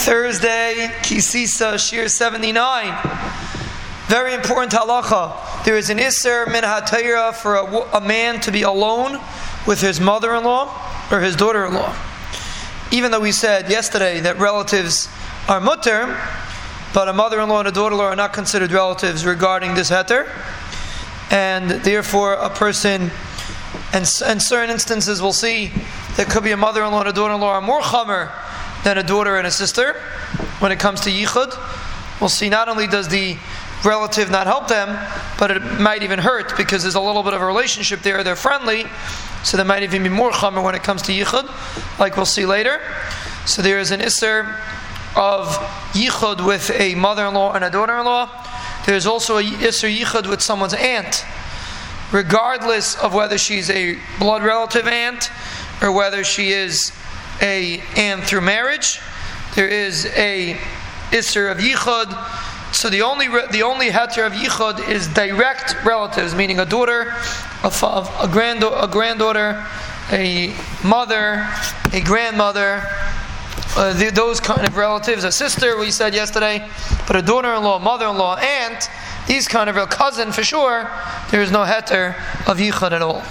Thursday, Kisisa, Shiur 79. Very important halacha. There is an Isser min hatayra for a, a man to be alone with his mother in law or his daughter in law. Even though we said yesterday that relatives are mutter, but a mother in law and a daughter in law are not considered relatives regarding this heter. And therefore, a person, and in certain instances, we'll see there could be a mother in law and a daughter in law are more chamer than a daughter and a sister. When it comes to yichud, we'll see not only does the relative not help them, but it might even hurt because there's a little bit of a relationship there. They're friendly, so there might even be more chamer when it comes to yichud, like we'll see later. So there is an isser of yichud with a mother-in-law and a daughter-in-law. There's also a isser yichud with someone's aunt, regardless of whether she's a blood relative aunt or whether she is a and through marriage. There is a isser of yichud. So the only the only heter of yichud is direct relatives, meaning a daughter, a, a, grand, a granddaughter, a mother, a grandmother, uh, the, those kind of relatives, a sister, we said yesterday, but a daughter in law, mother in law, aunt, these kind of a cousin for sure, there is no heter of yichud at all.